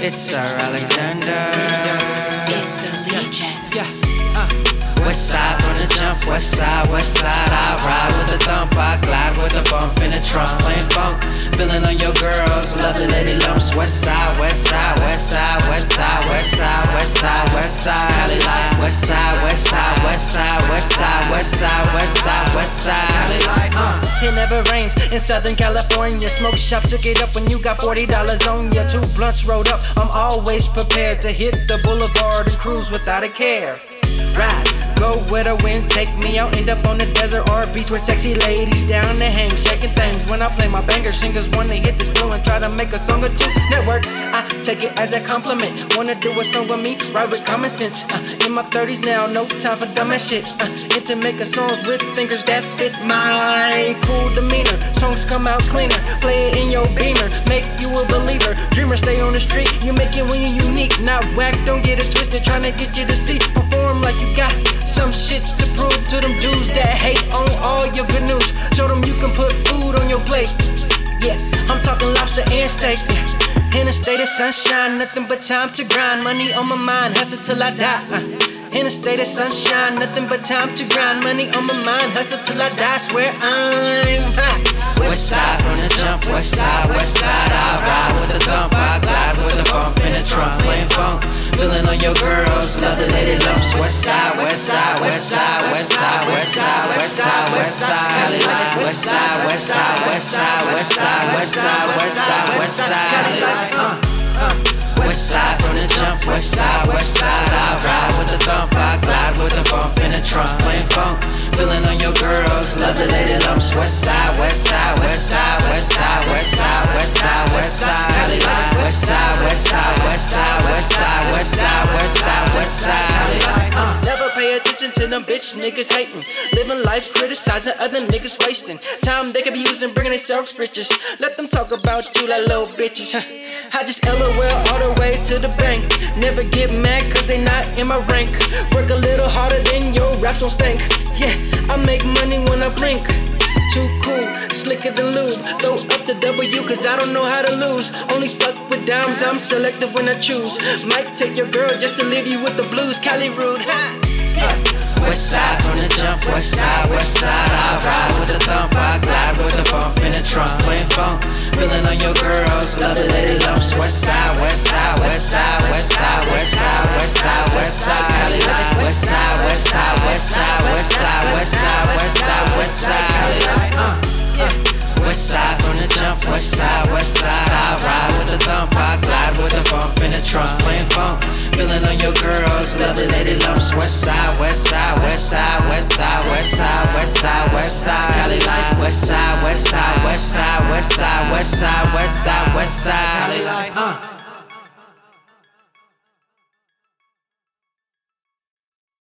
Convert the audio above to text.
It's Sir Alexander. It's the Legion. Yeah. Uh. West side from the jump, west side, west side. I ride with a thump, I glide with a bump in the trunk, playing funk, feeling on your girls, lovely lady lumps. West side, west side, west side, west side, west side, west side, west side, Cali life. West side, west side, west side, west side, west side, west side, west side, Cali life. Uh, it never rains in Southern California. Smoke shop took it up when you got forty dollars on ya. Two blunts rolled up. I'm always prepared to hit the boulevard and cruise without a care. Ride Go where the wind take me out. End up on the desert or a beach with sexy ladies down to hang, shaking things. When I play my banger, singers wanna hit the stool and try to make a song or two. Network, I take it as a compliment. Wanna do a song with me, right with common sense. Uh, in my 30s now, no time for dumb ass shit. Uh, into making songs with fingers that fit my cool demeanor. Songs come out cleaner, play it in your beamer, make you a believer. Dreamer, stay on the street, you make it when you're unique, not whack. Don't get it twisted, trying to get you to see. Perform like you got some shit to prove to them dudes that hate on all your good news. Show them you can put food on your plate. Yeah, I'm talking lobster and steak. Yeah. In a state of sunshine, nothing but time to grind. Money on my mind, hustle till I die. Uh. In a state of sunshine, nothing but time to grind. Money on my mind, hustle till I die. Swear I'm hot. West side from the jump, west side, west side. I ride with a thump, I glide with a bump west side, Cali life. West side, west side, west side, west side, west side, west side, west side, Cali life. West side from the jump, west side, west side. I ride with a thump, I glide with a bump in the trunk, playing funk, feeling on your girls, love the lady lumps. West side, west side, west side, west side, west side, west side, west side, Cali life. Niggas hating, living life criticizing other niggas wasting time they could be using, bringing themselves riches. Let them talk about you like little bitches. Huh? I just LOL all the way to the bank. Never get mad cause they not in my rank. Work a little harder than your raps don't stink. Yeah, I make money when I blink. Too cool, slicker than lube. Throw up the W cause I don't know how to lose. Only fuck with dimes, I'm selective when I choose. Might take your girl just to leave you with the blues. Cali rude, ha. West side, west side. I ride with a thump, I glide with a bump in the trunk, playing funk, feeling on your girls, love the lady lumps. West side, west side, west side, west side, west side, west side, west side, Cali life. West side, west side, west side, west side, west side, west side, west side, Cali life. Uh, uh. West side from the jump, west side. West side, west side, west side, west side, west side, west side, west side.